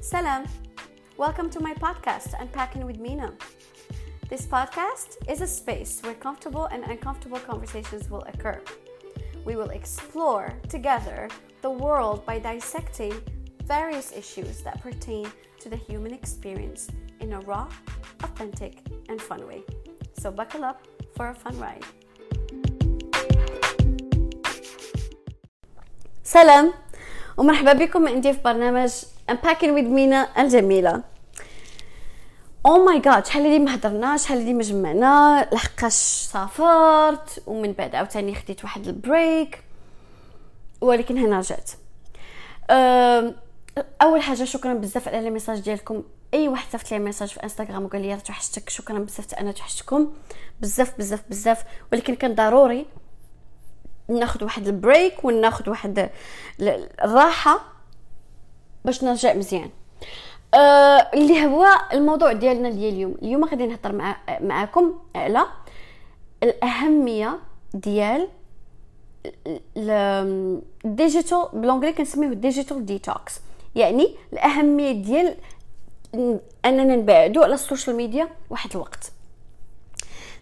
Salam. Welcome to my podcast, Unpacking with Mina. This podcast is a space where comfortable and uncomfortable conversations will occur. We will explore together the world by dissecting various issues that pertain to the human experience in a raw, authentic, and fun way. So, buckle up for a fun ride. سلام ومرحبا بكم عندي في برنامج Unpacking with مينا الجميلة. oh my god شحال هادي ما هضرناش شحال هادي ما جمعنا لحقاش سافرت ومن بعد عاوتاني خديت واحد ال break ولكن هنا رجعت. أول حاجة شكرا بزاف على les messages ديالكم. أي واحد صيفط لي message في إنستغرام وقال لي توحشتك. شكرا بزاف أنا توحشتكم. بزاف بزاف بزاف. ولكن كان ضروري ناخذ واحد ال break وناخذ واحد الراحه باش نرجع مزيان. آه اللي هو الموضوع ديالنا ديال اليوم. اليوم غادي نهضر مع معكم على الأهمية ديال ال digital ب l'anglais كنسميوه digital detox يعني الأهمية ديال أننا نبعدوا على ال social media واحد الوقت.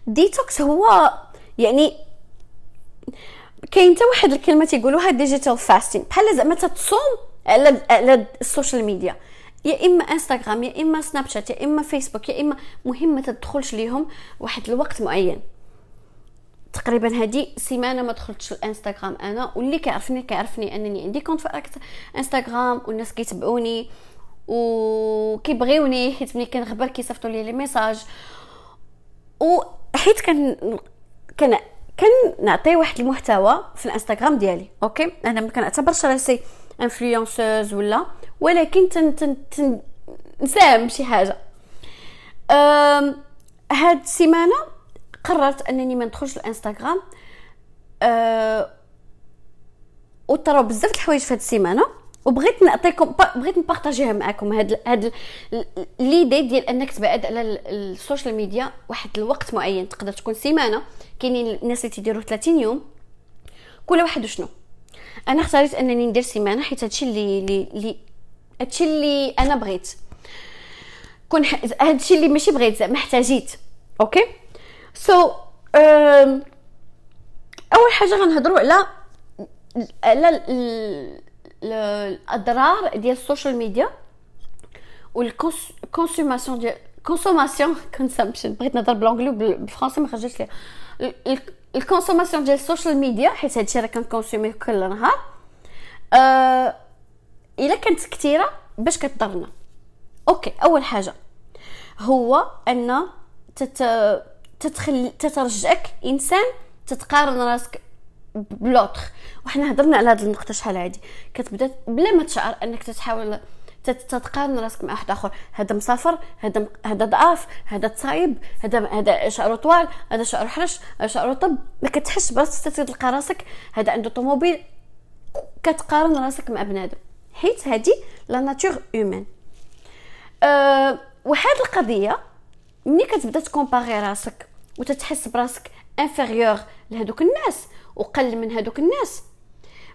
ديتوكس هو يعني كاين حتى واحد الكلمة تيقولوها digital fasting بحال زعما تتصوم على على ال social media. يا إما إنستغرام يا إما سناب شات يا إما فيسبوك يا إما مهم ما تدخلش ليهم واحد الوقت معين. تقريبا هذه سيمانة ما دخلتش الانستغرام أنا واللي كيعرفني كيعرفني أنني عندي compte في إنستغرام والناس كيتبعوني وكيبغيوني حيت ملي كنغبر كيصيفطوا لي les messages. وحيت كان كان كنعطي واحد المحتوى في الإنستغرام ديالي okay؟ أنا ما كنعتبرش راسي influenceuse ولا ولكن تن تن تن نساهم بشي حاجة هاد السيمانه قررت انني ما ندخلش الانستغرام أه وطراو بزاف الحوايج في هاد السيمانه وبغيت نعطيكم بغيت نبارطاجيها معكم هاد هاد l'idée ديال انك تبعد على ال social media واحد الوقت معين تقدر تكون سيمانه كاينين الناس اللي تيديروا 30 يوم كل واحد وشنو أنا اختاريت أنني ندير سيمانة حيت هادشي اللي اللي هادشي اللي أنا بغيت. كون هادشي اللي ماشي بغيت زعما احتاجيت. okay؟ so, أول حاجة غنهضروا على على الأضرار ديال ال social media وال consommation ديال consommation consumption بغيت نهضر ب l'anglais بالفرنسي ما خرجتش لي ال consommation ديال ال social media حيت هادشي راه كنكونسوميه كل نهار آه إلا كانت كثيرة باش كتضرنا. okay أول حاجة هو أن تت تتخل تترجعك إنسان تتقارن راسك بلوتر وحنا هضرنا على هذه النقطة شحال هادي. كتبدا بلا ما تشعر أنك تتحاول تتقارن راسك مع واحد آخر. هذا مسافر هذا هذا ضعاف هذا تصايب هذا هذا شعره طوال هذا شعره حرش هذا شعره طب. ما كتحسش براسك تلقى راسك. هذا عنده طوموبيل كتقارن راسك مع بنادم. حيت هذه لا ناتور هيومان أه وهاد القضية ملي كتبدا تكومباري راسك وتتحس براسك inférieur لهذوك الناس وقل من هذوك الناس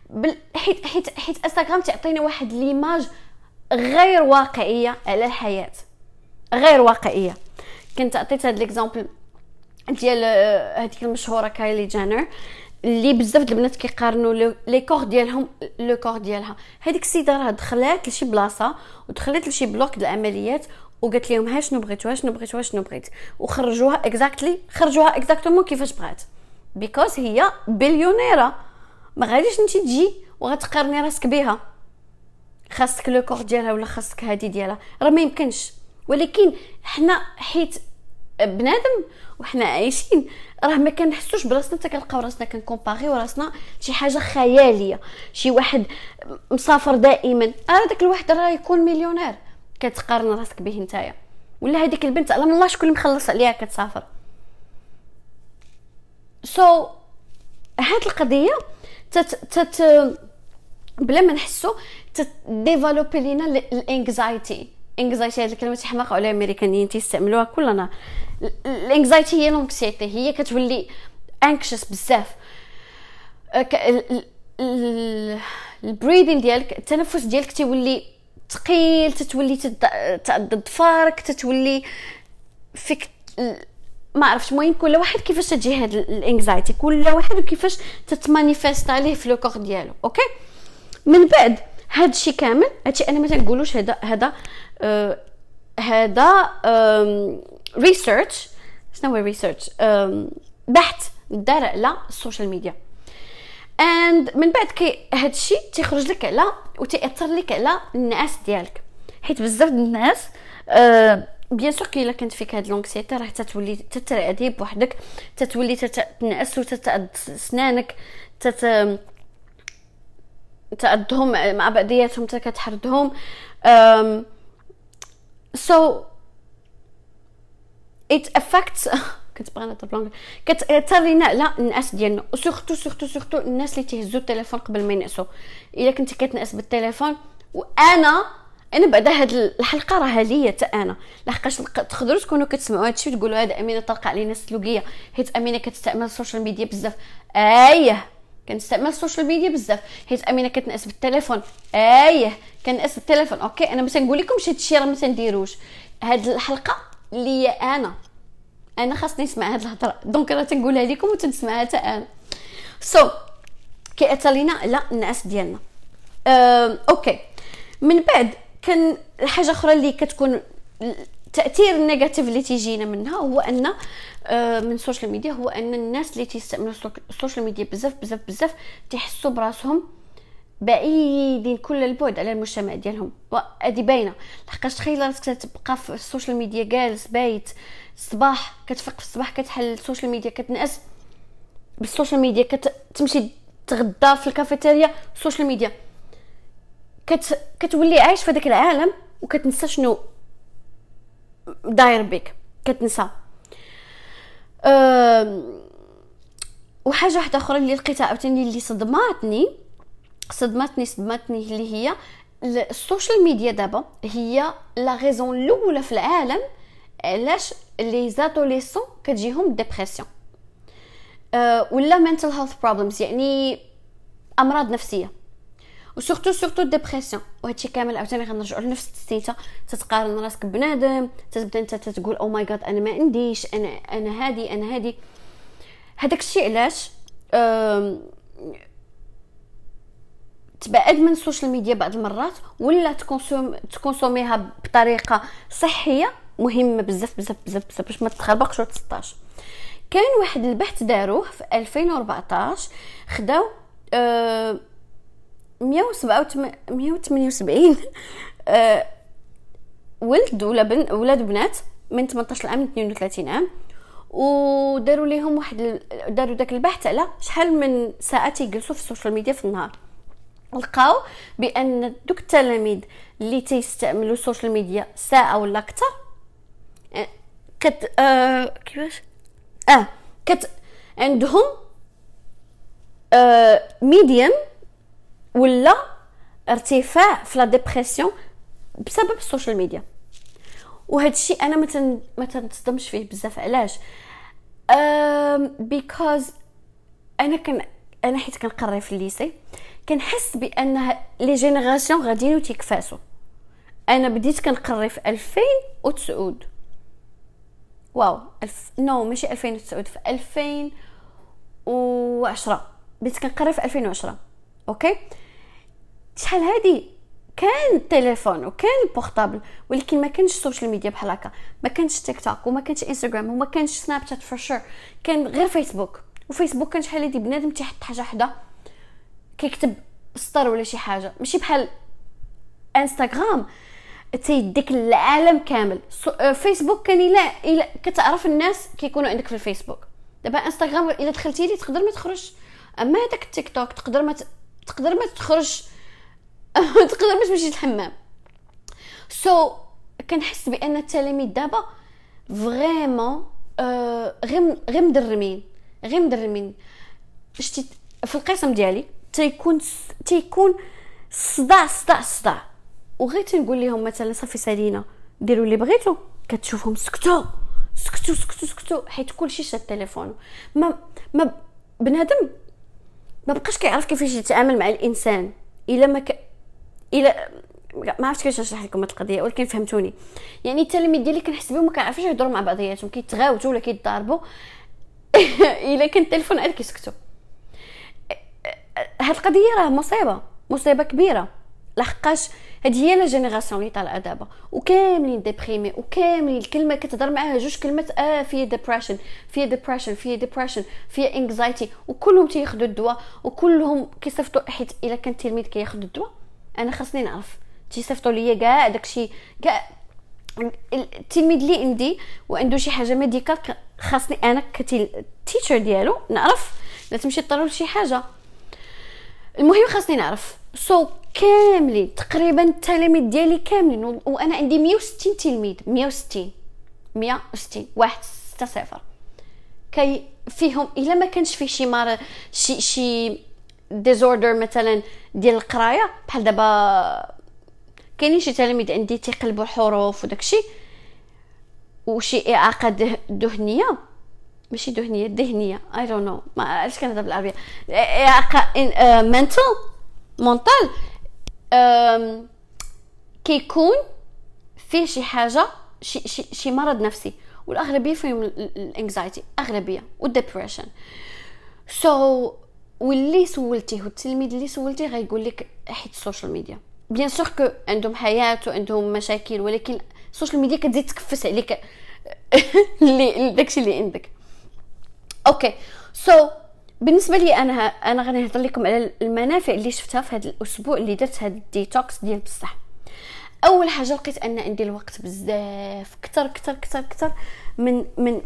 بل حيت حيت حيت انستغرام تعطينا واحد l'image غير واقعية على الحياة. غير واقعية. كنت عطيت هاد l'exemple ديال آه، هذيك المشهورة كايلي جانر اللي بزاف البنات كيقارنوا les corps ديالهم le corps ديالها. هذيك السيدة راه دخلات لشي بلاصة ودخلت لشي bloc ديال العمليات وقالت لهم ها شنو بغيت شنو بغيت شنو بغيت. وخرجوها exactly خرجوها exactement كيفاش بغات. because هي بليونيرة. ما غاديش انت تجي وغتقارني راسك بها. خاصك le corps ديالها ولا خاصك هادي ديالها. راه ما يمكنش. ولكن حنا حيت بنادم وحنا عايشين راه ما كنحسوش براسنا حتى كنلقاو راسنا كنكومباريو راسنا شي حاجة خيالية شي واحد مسافر دائما. راه داك الواحد راه يكون مليونير. كتقارن راسك به نتايا. ولا هذيك البنت على الله شكون مخلص عليها كتسافر. so, هاد القضية تت تت بلا ما نحسو تديفلوبي لينا ال anxiety. anxiety هاد الكلمة تيحماقوا على الامريكانيين تيستعملوها كلنا. ال anxiety هي l'anxiété هي كتولي anxious بزاف. ال breathing ديالك التنفس ديالك تيولي ثقيل تتولي تعض ظفارك تتولي فيك ما عرفتش المهم كل واحد كيفاش تجي هاد ال anxiety كل واحد وكيفاش تتمانيفيست عليه في le corps ديالو okay؟ من بعد هاد الشيء كامل. هادشي أنا ما تنقولوش هذا هذا آه هذا research شنو هو research بحث دار على ال social media and من بعد كي هاد الشيء تيخرج لك على وتاثر لك على النعاس ديالك. حيت بزاف الناس أه bien sûr كي إلا كانت فيك هاد l'anxiété راه تتولي تترعدي بوحدك تتولي تتنعس وتتعض سنانك تت تعضهم مع بعضياتهم حتى كتحردهم so كنت بغا نهضر بلونغ كتأثر لينا على النعاس ديالنا. و surtout surtout surtout الناس اللي تيهزوا التليفون قبل ما ينعسوا إلا كنتي كتنعس بالتليفون وأنا أنا بعد هاد الحلقة راه ليا حتى أنا. لحقاش تقدروا تكونوا كتسمعوا هادشي وتقولوا هذا أمينة طلق علينا السلوكية. حيت أمينة كتستعمل ال social media بزاف. آية! كنستعمل ال social media بزاف. حيت أمينة كتنعس بالتليفون. آيه كننعس بالتليفون. okay أنا ما تنقول لكمش هادشي راه ما تنديروش. هاد الحلقة ليا أنا. أنا خاصني نسمع هاد الهضرة. donc أنا تنقولها لكم وتنسمعها حتى أنا. so, كيأثر لينا على النعاس ديالنا. أه، okay. من بعد كان حاجة أخرى اللي كتكون التاثير ال négatif اللي تيجينا منها هو أن أه من ال social media هو أن الناس اللي تيستعملوا ال social media بزاف بزاف بزاف تيحسوا براسهم بعيدين كل البعد على المجتمع ديالهم. وهذه باينة لحقاش تخيل راسك تبقى في ال social media جالس بايت الصباح كتفيق في الصباح كتحل ال social media كتنعس بال social media كتمشي تغدى في الكافيتيريا ال social media كت... كتولي عايش في هذاك العالم وكتنسى شنو داير بك كتنسى. وحاجة واحدة أخرى اللي لقيتها عاوتاني اللي صدماتني صدمتني صدمتني اللي هي ال social media دابا هي la raison الأولى في العالم علاش les adolescents كتجيهم dépression أه ولا mental health problems يعني أمراض نفسية و surtout surtout dépression وهادشي كامل عاوتاني غنرجعوا لنفس الستيتا تتقارن راسك بنادم تتبدا انت تقول oh my God أنا ما عنديش أنا أنا هادي أنا هادي. هذاك الشيء علاش؟ تبعد من ال social media بعض المرات ولا ت consomme ت consommer يها بطريقة صحية؟ مهمه بزاف بزاف بزاف بزاف باش ما تخربقش وتسطاش كان واحد البحث داروه في 2014 خداو أه 178 أه ولد ولا بن ولاد وبنات من 18 عام ل 32 عام وداروا ليهم واحد داروا داك البحث على شحال من ساعات يجلسوا في ال social media في النهار. لقاو بأن دوك التلاميذ اللي تيستعملوا ال social media ساعة ولا أكثر آه، كت آه كيفاش؟ آه كت عندهم آه medium ولا ارتفاع في la dépression بسبب ال social media. وهذا الشيء أنا ما ما تنتصدمش فيه بزاف. علاش؟ because أنا كان أنا حيت كنقري في ال lycée كنحس بأن les générations غاديين وتيكفاسوا أنا بديت كنقري في 2009 واو الف no ماشي 2009 في 2010 بديت كنقري في 2010 okay؟ شحال هادي. كان التليفون وكان ال portable ولكن ما كانش ال social media بحال هكا. ما كانش تيك توك وما كانش انستغرام وما كانش سناب شات for sure كان غير فيسبوك وفيسبوك كان شحال هادي بنادم تيحط حاجة وحدة كيكتب سطر ولا شي حاجة. ماشي بحال انستغرام تيديك العالم كامل. آه، فيسبوك كان إلا إلا كتعرف الناس كيكونوا عندك في الفيسبوك دابا انستغرام إلا دخلتي لي تقدر ما تخرج أما هذاك التيك توك تقدر ما. تقدر ما تخرج تقدر ما تمشي الحمام so, كنحس بأن التلاميذ دابا vraiment آه غير غير مدرمين غير مدرمين. شتي في القسم ديالي تيكون تيكون صداع صداع صداع. وغير تنقول لهم مثلا صافي سالينا ديروا اللي بغيتو كتشوفهم سكتوا سكتوا سكتوا سكتوا. حيت كلشي شاد التليفون ما ما بنادم ما بقاش كيعرف كيفاش يتعامل مع الإنسان. إلا ما. الا ما عرفتش كيفاش نشرح لكم هاد القضية ولكن فهمتوني. يعني التلاميذ ديالي كنحس بهم ما كنعرفوش يهضروا مع بعضياتهم كيتغاوتوا ولا كيتضاربوا. الا كان التليفون عاد كيسكتوا هاد القضية راه مصيبة مصيبة كبيرة. لحقاش هذه هي la génération اللي طالعة دابا وكاملين déprimés وكاملين الكلمة كتهضر معاها جوج كلمات آه فيها depression فيها depression فيها depression فيها anxiety وكلهم تياخذوا الدواء وكلهم كيصيفطوا حيت الا كان التلميذ كياخذ الدواء. أنا خاصني نعرف. تيصيفطوا ليا كاع داكشي كاع. التلميذ اللي عندي وعنده شي حاجة medical خاصني أنا ك teacher ديالو نعرف. لا تمشي تضرب لشي حاجة. المهم خاصني نعرف. so, كاملين تقريبا التلاميذ ديالي كاملين. وأنا عندي 160 تلميذ. 160 160 واحد ستة صفر. كي فيهم إلا ما كانش فيه شي مار شي شي disorder مثلا ديال القراية بحال دابا كاينين شي تلاميذ عندي تيقلبوا الحروف وداكشي وشي إعاقة ذهنية. ماشي ذهنية ذهنية. I don't know ما عرفتش كنهضر بالعربية؟ إعاقة mental mentale كيكون فيه شي حاجة شي شي, شي مرض نفسي. والأغلبية فيهم ال anxiety. أغلبية. وال depression so, واللي سولتيه والتلميذ اللي سولتيه غيقول لك حيت ال social media. bien sûr que عندهم حياة وعندهم مشاكل ولكن ال social media كتزيد تكفس عليك اللي داكشي اللي عندك. okay. so بالنسبة لي أنا أنا غادي نهضر لكم على المنافع اللي شفتها في هذا الأسبوع اللي درت هذا الديتوكس ديال بصح. أول حاجة لقيت أن عندي الوقت بزاف كثر كثر كثر كثر من من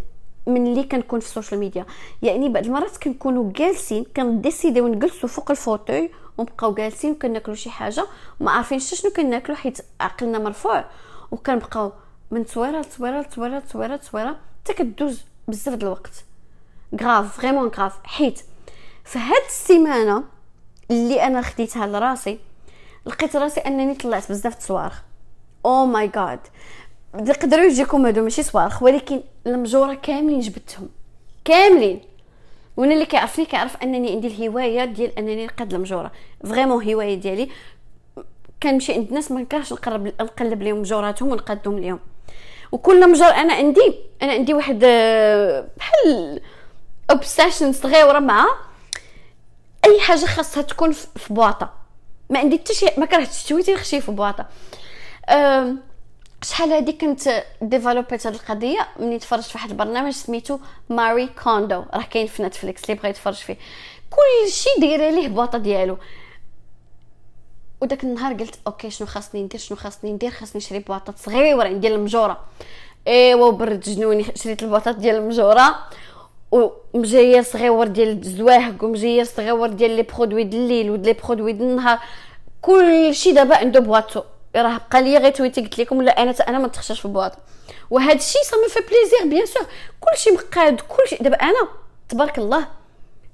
من اللي كنكون في ال social media يعني بعض المرات كنكونوا جالسين كن décider يو نجلسوا فوق ال fauteuil ونبقاو جالسين وكناكلوا شي حاجة وما عارفين شنو كناكلوا حيت عقلنا مرفوع. وكنبقاو من تصويره لتصويره لتصويره لتصويره لتصويره حتى كدوز بزاف د الوقت. grave vraiment grave حيت في هاد السيمانة اللي أنا خديتها لراسي لقيت راسي أنني طلعت بزاف تصوارخ oh my God يقدروا يجيكم هادو ماشي صوارخ ولكن المجورة كاملين جبتهم. كاملين. وأنا اللي كيعرفني كيعرف أنني عندي الهواية ديال أنني نقاد المجورة. vraiment هواية ديالي. كنمشي عند الناس ما نكرهش نقرب نقلب لهم مجوراتهم ونقادهم لهم وكل مجور أنا عندي أنا عندي واحد آه، بحال obsession صغيرة مع أي حاجة خاصها تكون في boîte. ما عندي حتى شي ما كرهتش التويتر نخشي في boîte. شحال هادي كنت développي ت هاد القضية؟ ملي تفرجت في واحد البرنامج سميتو ماري كوندو راه كاين في نتفليكس اللي بغى يتفرج فيه. كلشي دايرة ليه بواطة ديالو. وداك النهار قلت أوكي شنو خاصني ندير؟ شنو خاصني ندير؟ خاصني نشري بواطة صغيرة ديال المجورة. إيوا برد جنوني شريت البواطات ديال المجورة. ومجير صغيور ديال الزواهق ومجير صغيور ديال les produits د الليل ود les produits د النهار. كلشي دابا عنده بواطو. راه بقى لي غير تويتر قلت لكم لا أنا أنا ما تخشاش في بواطه وهذا الشيء me fait plaisir bien sûr. كلشي مقاد كلشي. دابا أنا تبارك الله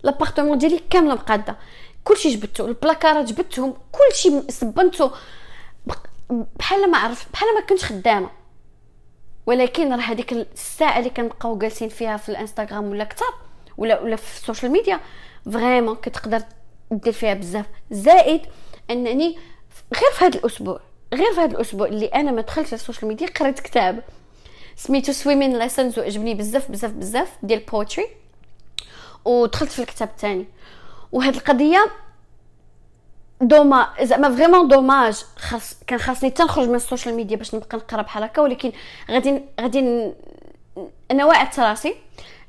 l'appartement ديالي كاملة مقادة. كلشي جبدتو ال placardات جبدتهم كلشي صبنتو بحال ما عرفت بحال ما كنتش خدامة. ولكن راه هذيك الساعة اللي كنبقاو جالسين فيها في الإنستغرام ولا أكثر ولا ولا في ال social media vraiment كتقدر دير فيها بزاف. زائد أنني غير في هذا الأسبوع غير في هذا الأسبوع اللي أنا ما دخلتش ال social media قريت كتاب سميتو Swimming Lessons وعجبني بزاف بزاف بزاف ديال poetry ودخلت في الكتاب الثاني وهاد القضية dommage زعما vraiment dommage خاص كان خاصني تنخرج من ال social media باش نبقى نقرأ بحال هكا ولكن غادي غادي أنا وعدت راسي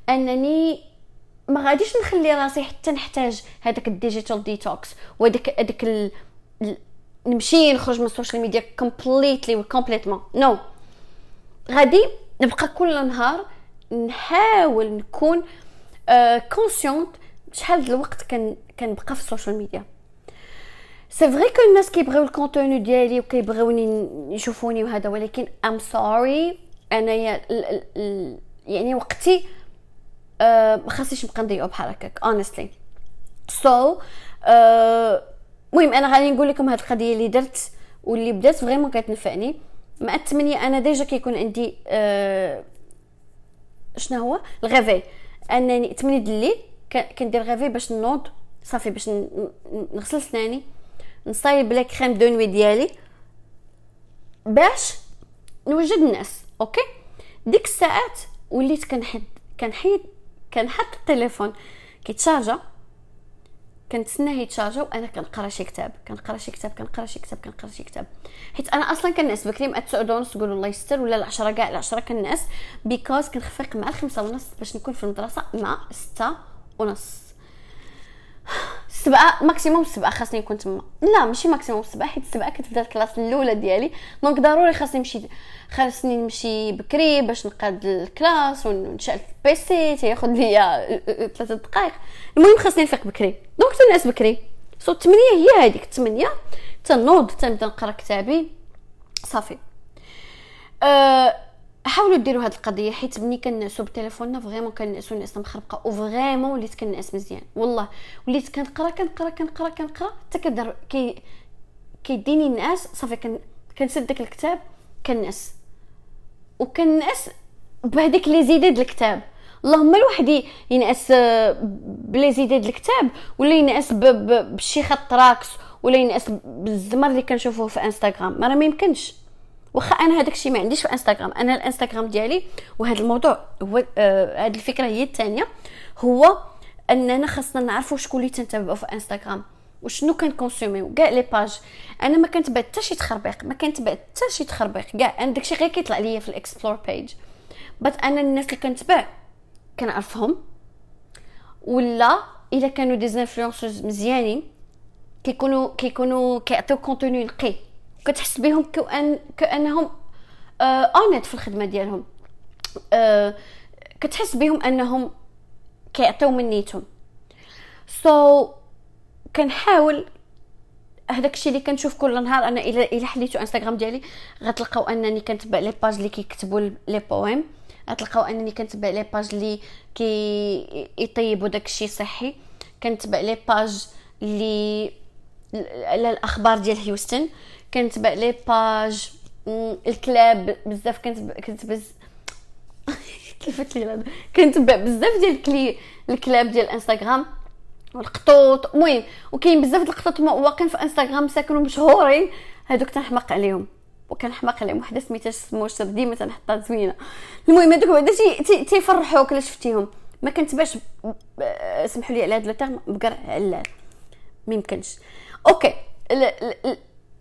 أنني ما غاديش نخلي راسي حتى نحتاج هذاك ال digital detox وهذاك هذاك. نمشي نخرج من ال social media completely و complètement no غادي نبقى كل نهار نحاول نكون consciente uh, شحال الوقت كنبقى في ال social media. c'est vrai que الناس كيبغيو ال contenu ديالي وكيبغيوني يشوفوني وهذا ولكن I'm sorry أنايا يعني وقتي أه ما خاصنيش نبقى نضيعو بحال هكاك honestly so المهم أنا غادي نقول لكم هاد القضية اللي درت واللي بدات vraiment كتنفعني. مع الثمانية أنا déjà كيكون عندي أه شنو هو؟ الغافي أنني 8 د الليل كندير غافي باش نوض صافي باش نغسل سناني نصايب ب la crème de nuit ديالي باش نوجد الناس أوكي؟ ديك الساعات وليت كنحد كنحيد كنحط التليفون كيتشارجا. كنتسناه يتشارجا وأنا كنقرأ شي كتاب كنقرأ شي كتاب كنقرأ شي كتاب كنقرأ شي كتاب. حيت أنا أصلا كننعس بكري مع 9 ونص تقولوا الله يستر ولا العشرة كاع العشرة كننعس because كنفيق مع الخمسة ونص باش نكون في المدرسة مع ستة ونص. سبعة maximum سبعة خاصني نكون تما لا ماشي maximum سبعة حيت سبعة كتبدا ال classe الأولى ديالي. donc ضروري خاصني نمشي خاصني نمشي بكري باش نقاد ال classe ونشعل ال PC تياخذ ليا ثلاثة دقائق. المهم خاصني نفيق بكري. donc تنعس بكري. so الثمانية هي هذيك الثمانية تنوض تنبدا نقرا كتابي. صافي. أه حاولوا ديروا هذه القضية حيت ملي كنعسوا بتليفوننا vraiment كنعسوا الناس مخربقة و vraiment وليت كنعس مزيان. والله وليت كنقرا كنقرا كنقرا كنقرا حتى كدر كي كيديني النعاس صافي كن كنسد داك الكتاب كنعس وكنعس بهذيك لي زيدات الكتاب. اللهم الواحد ينعس بلي زيدات الكتاب ولا ينعس بشي خط راكس ولا ينعس بالزمر اللي كنشوفوه في إنستغرام. ما راه ما يمكنش. واخا أنا هذاك الشيء ما عنديش في انستغرام. أنا الانستغرام ديالي وهذا الموضوع هو آه هذه الفكرة هي الثانية. هو اننا خاصنا نعرفوا شكون اللي تنتبعوا في انستغرام وشنو كن consommيو كاع les pages أنا ما كنتبع حتى شي تخربيق ما كنتبع حتى شي تخربيق. كاع أنا داكشي غير كيطلع ليا في ال explore page بس أنا الناس اللي كنتبع كنعرفهم ولا إلا كانوا des influencers مزيانين كيكونوا كيكونوا كيعطيو contenu نقي كتحس بهم كأن كأنهم آه honnêtes في الخدمة ديالهم. آه كتحس بهم أنهم كيعطيو من نيتهم سو so, كنحاول هذاك الشيء اللي كنشوف كل نهار أنا الا إلا حليتو انستغرام ديالي غتلقاو أنني كنتبع les pages اللي كيكتبوا les poèmes غتلقاو أنني كنتبع les pages اللي كي يطيبوا داك الشيء صحي كنتبع les pages اللي الاخبار ديال هيوستن كنتبع les pages الكلاب بزاف كنت كنت بز كيفاش لي كنتبع بزاف ديال الكلي الكلاب ديال إنستغرام والقطوط المهم وكاين بزاف د القطوط واقفين في إنستغرام ساكنين مشهورين هادوك تنحمق عليهم وكنحماق عليهم وحدة سميتها سموش ديما تنحطها زوينة. المهم هادوك بعدا تيفرحوك إلا شفتيهم. ما كنتبعش سمحوا لي على هذا ال terme بقر علال ما يمكنش. أوكي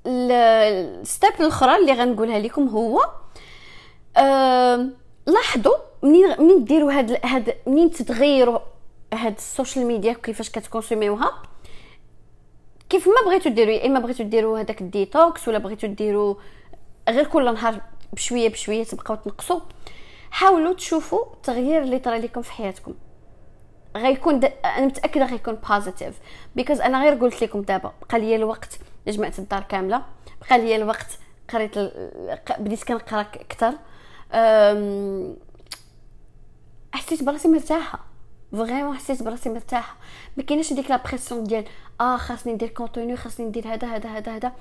ال step الأخرى اللي غنقولها لكم هو لاحظوا منين منين ديروا هاد هاد منين تتغيروا هاد ال social media كيفاش كت consommيوها؟ كيف ما بغيتو ديروا يا إما بغيتو ديروا هذاك الديتوكس ولا بغيتو ديروا غير كل نهار بشوية بشوية تبقاو تنقصوا حاولوا تشوفوا التغيير اللي طرا لكم في حياتكم. غيكون أنا متأكدة غيكون positive because أنا غير قلت لكم دابا بقى لي الوقت. جمعت الدار كاملة. بقى لي الوقت قريت بديت كنقرأ أكثر حسيت براسي مرتاحة. vraiment حسيت براسي مرتاحة. ما كايناش ديك la pression ديال آه خاصني ندير contenu خاصني ندير هذا هذا هذا هذا.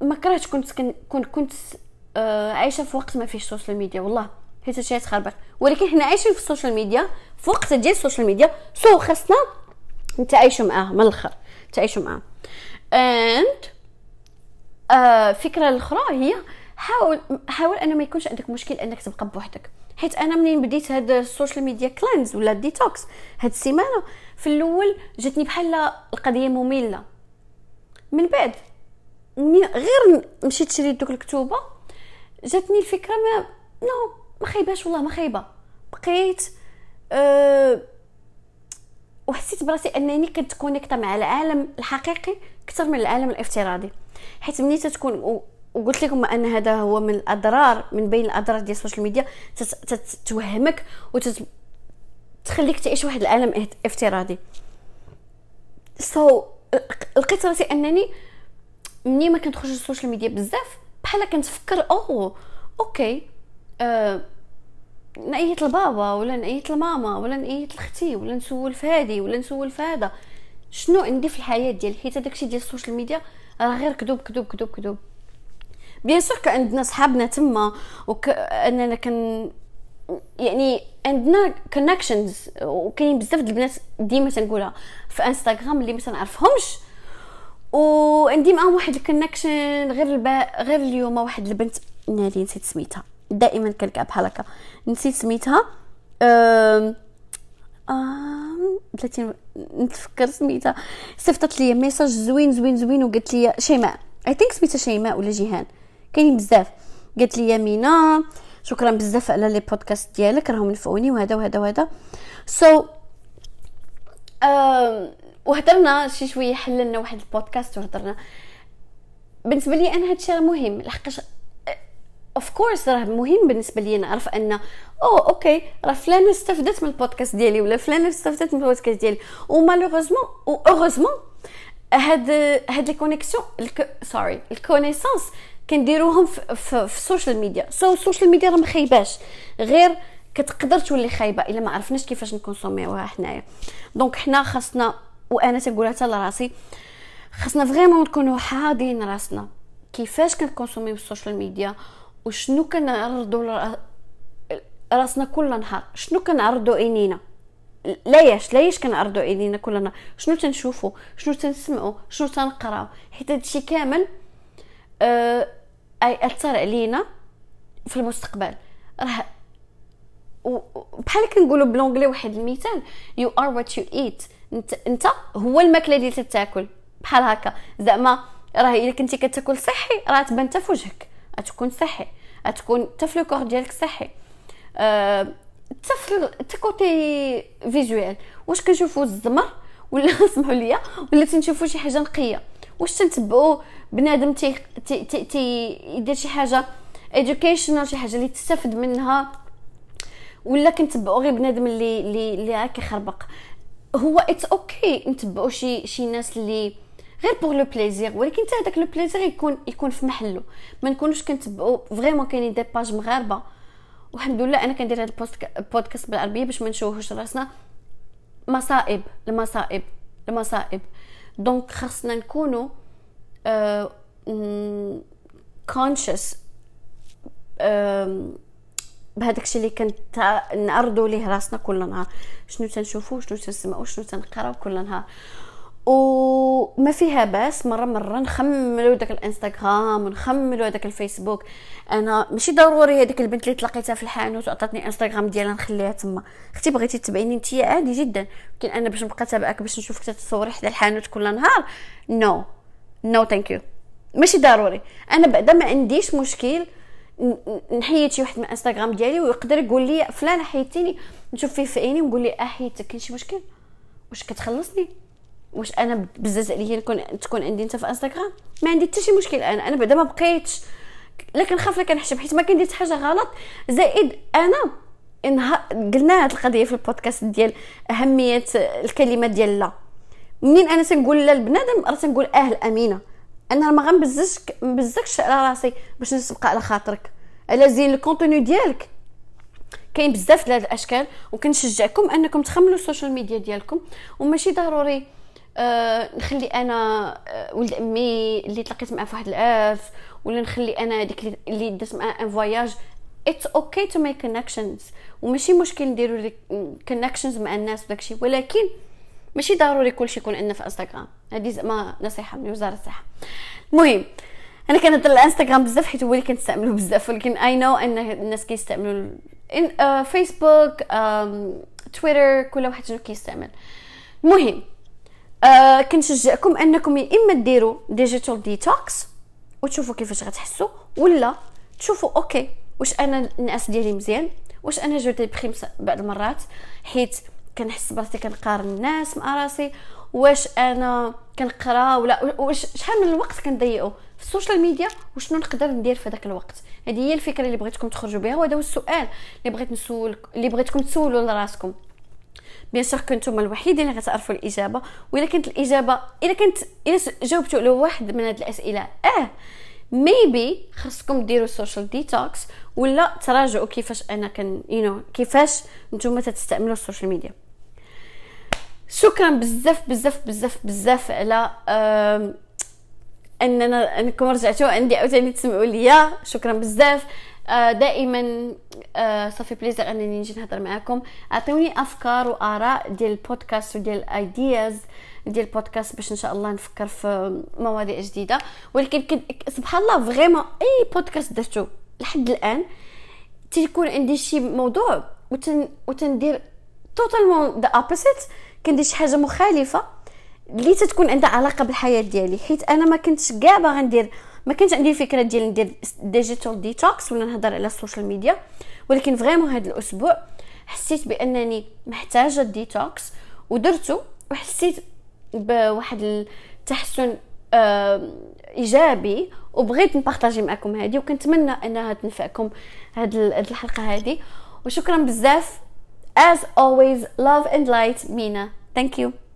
ما كرهتش كنت كنت كنت آه عايشة في وقت ما فيش السوشيال ميديا والله. حيت هادشي تخربق ولكن حنا عايشين في السوشيال ميديا في وقت ديال السوشيال ميديا so خاصنا نتعايشوا معاه من الآخر. تعيشوا معاه. And آه فكرة الأخرى هي حاول حاول إنه ما يكونش عندك مشكل إنك تبقى بوحدك. حيت أنا منين بديت هاد السوشيال ميديا cleanse ولا ديتوكس هاد السيمانة في الأول جاتني بحال القضية مملة. من بعد غير مشيت شريت دوك الكتوبة جاتني الفكرة mais non ما خايباش والله ما خايبة. بقيت أه وحسيت براسي أنني كنتكونيكتا مع العالم الحقيقي أكثر من العالم الافتراضي. حيت ملي تتكون وقلت لكم أن هذا هو من الأضرار من بين الأضرار ديال السوشيال ميديا تتوهمك وتخليك تعيش واحد العالم افتراضي. so, لقيت راسي أنني ملي ما كنتخرج السوشيال ميديا بزاف بحال كنتفكر oh okay آه نعيط لبابا ولا نعيط لماما ولا نعيط لختي ولا نسول في هادي ولا نسول في هذا. شنو عندي في الحياة ديالي حيت داكشي ديال السوشيال ميديا راه غير كذوب كذوب كذوب كذوب. bien sûr عندنا صحابنا تما واننا كن يعني عندنا connections وكاين بزاف د البنات ديما تنقولها في انستغرام اللي ما تنعرفهمش. وعندي معاهم واحد ال connection غير البا غير اليوم واحد البنت نادي نسيت سميتها. دائما كنلقى بحال هكا نسيت سميتها. أم... آم... بلاتي نتفكر سميتها. صيفطت لي message زوين زوين زوين وقالت لي شيماء. I think سميتها شيماء ولا جيهان. كاينين بزاف. قالت لي مينا شكرا بزاف على les podcasts ديالك راهم نفعوني وهذا وهذا وهذا. so, وهضرنا شي شوية حللنا واحد البودكاست وهضرنا بالنسبة لي أنا هادشي مهم لحقاش of course راه مهم بالنسبة لي نعرف أن oh okay راه فلانه استفدت من البودكاست ديالي ولا فلانه استفدت من البودكاست ديالي. و malheureusement و heureusement هاد هاد les connexions sorry les connaissances كنديروهم في, السوشيال ميديا so السوشيال ميديا راه ما خايباش. غير كتقدر تولي خايبة إلا ما عرفناش كيفاش نكونسوميوها حنايا. donc حنا خاصنا وأنا تنقولها حتى لراسي خاصنا vraiment نكونوا حاضرين راسنا. كيفاش كنكونسوميو السوشيال ميديا وشنو كنعرضوا رأسنا كل نهار شنو كنعرضوا عينينا لاياش لاياش كنعرضوا عينينا كل نهار شنو تنشوفوا شنو تنسمعوا شنو تنقراو؟ حيت هادشي كامل آه أثر علينا في المستقبل. راه بحال كنقولوا ب l'anglais واحد المثال you are what you eat انت انت هو الماكلة اللي تتاكل بحال هكا. زعما راه إلا كنتي كتاكل صحي راه تبان حتى في وجهك. غتكون صحي غتكون حتى في ال corps ديالك صحي. أه حتى côté visuel واش كنشوفوا الزمر ولا سمحوا لي ولا تنشوفوا شي حاجة نقية؟ واش تنتبعوا بنادم تي تي, تي, تي يدير شي حاجة educational شي حاجة اللي تستافد منها؟ ولا كنتبعوا غير بنادم اللي اللي اللي كيخربق؟ هو it's okay نتبعوا شي شي ناس اللي غير pour le plaisir ولكن حتى هذاك le plaisir يكون يكون في محله. ما نكونوش كنتبعوا vraiment كاينين des pages مغاربة. والحمد لله أنا كندير هذا البودكاست بالعربية باش ما نشوهوش راسنا. مصائب. المصائب. المصائب. donc خاصنا نكونوا conscious بهذاك الشيء اللي كنت نعرضوا ليه راسنا كل نهار. شنو تنشوفوا شنو تنسمعوا شنو تنقراو كل نهار. وما فيها باس مرة مرة نخملوا داك الانستغرام ونخملوا هذاك الفيسبوك. أنا ماشي ضروري هذيك البنت اللي تلاقيتها في الحانوت وعطاتني انستغرام ديالها نخليها تما. أختي بغيتي تبعيني انت عادي جدا. لكن أنا باش نبقى تابعك باش نشوفك تتصوري حدا الحانوت كل نهار. no no thank you ماشي ضروري. أنا بعدا ما عنديش مشكل نحيد شي واحد من انستغرام ديالي ويقدر يقول لي فلان حيدتيني. نشوف فيه في عيني ونقول لي أه حيدتك كاين شي مشكل؟ واش كتخلصني؟ واش أنا بزاز عليا نكون تكون عندي انت في انستغرام؟ ما عندي حتى شي مشكل. أنا أنا بعدا ما بقيتش. لكن خاف لك نحشم حيت ما كندير حاجة غلط. زائد أنا انها قلنا هاد القضية في البودكاست ديال أهمية الكلمة ديال لا. منين أنا تنقول لا لبنادم؟ راه تنقول آه الامينه أنا ما غنبززش مبزكش على راسي باش نسبق على خاطرك. على زين ال contenu ديالك. كاين بزاف د الأشكال وكنشجعكم أنكم تخملوا السوشيال ميديا ديالكم. وماشي ضروري آه نخلي أنا آه ولد أمي اللي تلاقيت معاه في واحد الأف ولا نخلي أنا ديك اللي دات معاه un voyage it's okay to make connections وماشي مشكل نديروا connections مع الناس وداكشي ولكن ماشي ضروري كلشي يكون عندنا في انستغرام هذه زعما نصيحة من وزارة الصحة. المهم أنا كنهضر الانستغرام بزاف حيت هو اللي كنستعملو بزاف ولكن I know أن الناس كيستعملوا فيسبوك تويتر كل واحد شنو كيستعمل. المهم uh, كنشجعكم أنكم يا إما ديروا digital detox وتشوفوا كيفاش غتحسوا ولا تشوفوا okay واش أنا الناس ديالي مزيان واش أنا fr بعض المرات حيت كنحس براسي كنقارن الناس مع راسي واش أنا كنقرا ولا واش شحال من الوقت كنضيعو في ال social media وشنو نقدر ندير في هذاك الوقت. هذه هي الفكرة اللي بغيتكم تخرجوا بها وهذا هو السؤال اللي بغيت نسول اللي بغيتكم تسولوا لراسكم. bien sûr كنتم الوحيدين اللي غتعرفوا الإجابة واذا كانت الإجابة اذا كنت اذا جاوبتوا على واحد من هذه الأسئلة آه maybe خاصكم ديروا social detox ولا تراجعوا كيفاش أنا كن يو you know, كيفاش نتوما تستعملوا ال social media شكرا بزاف بزاف بزاف بزاف على أننا أنكم رجعتوا عندي عاوتاني تسمعوا ليا. شكرا بزاف. دائما آه، صافي plaisir أنني نجي نهضر معكم أعطوني أفكار وآراء ديال البودكاست وديال ال ideas ديال البودكاست باش إن شاء الله نفكر في مواضيع جديدة. ولكن سبحان الله vraiment أي بودكاست درتو لحد الآن تيكون عندي شي موضوع وتن وتندير totalement the opposite كندير شي حاجة مخالفة اللي تتكون عندها علاقة بالحياة ديالي. حيت أنا ما كنتش كاع باغا ندير ما كانش عندي فكره ديال ندير digital detox ولا نهضر على ال social media ولكن vraiment هذا الأسبوع حسيت بأنني محتاجة ديتوكس ودرته وحسيت بواحد التحسن إيجابي وبغيت نبارطاجي معكم هذه وكنتمنى أنها تنفعكم هذه الحلقة هذه وشكرا بزاف. As always love and light مينا thank you.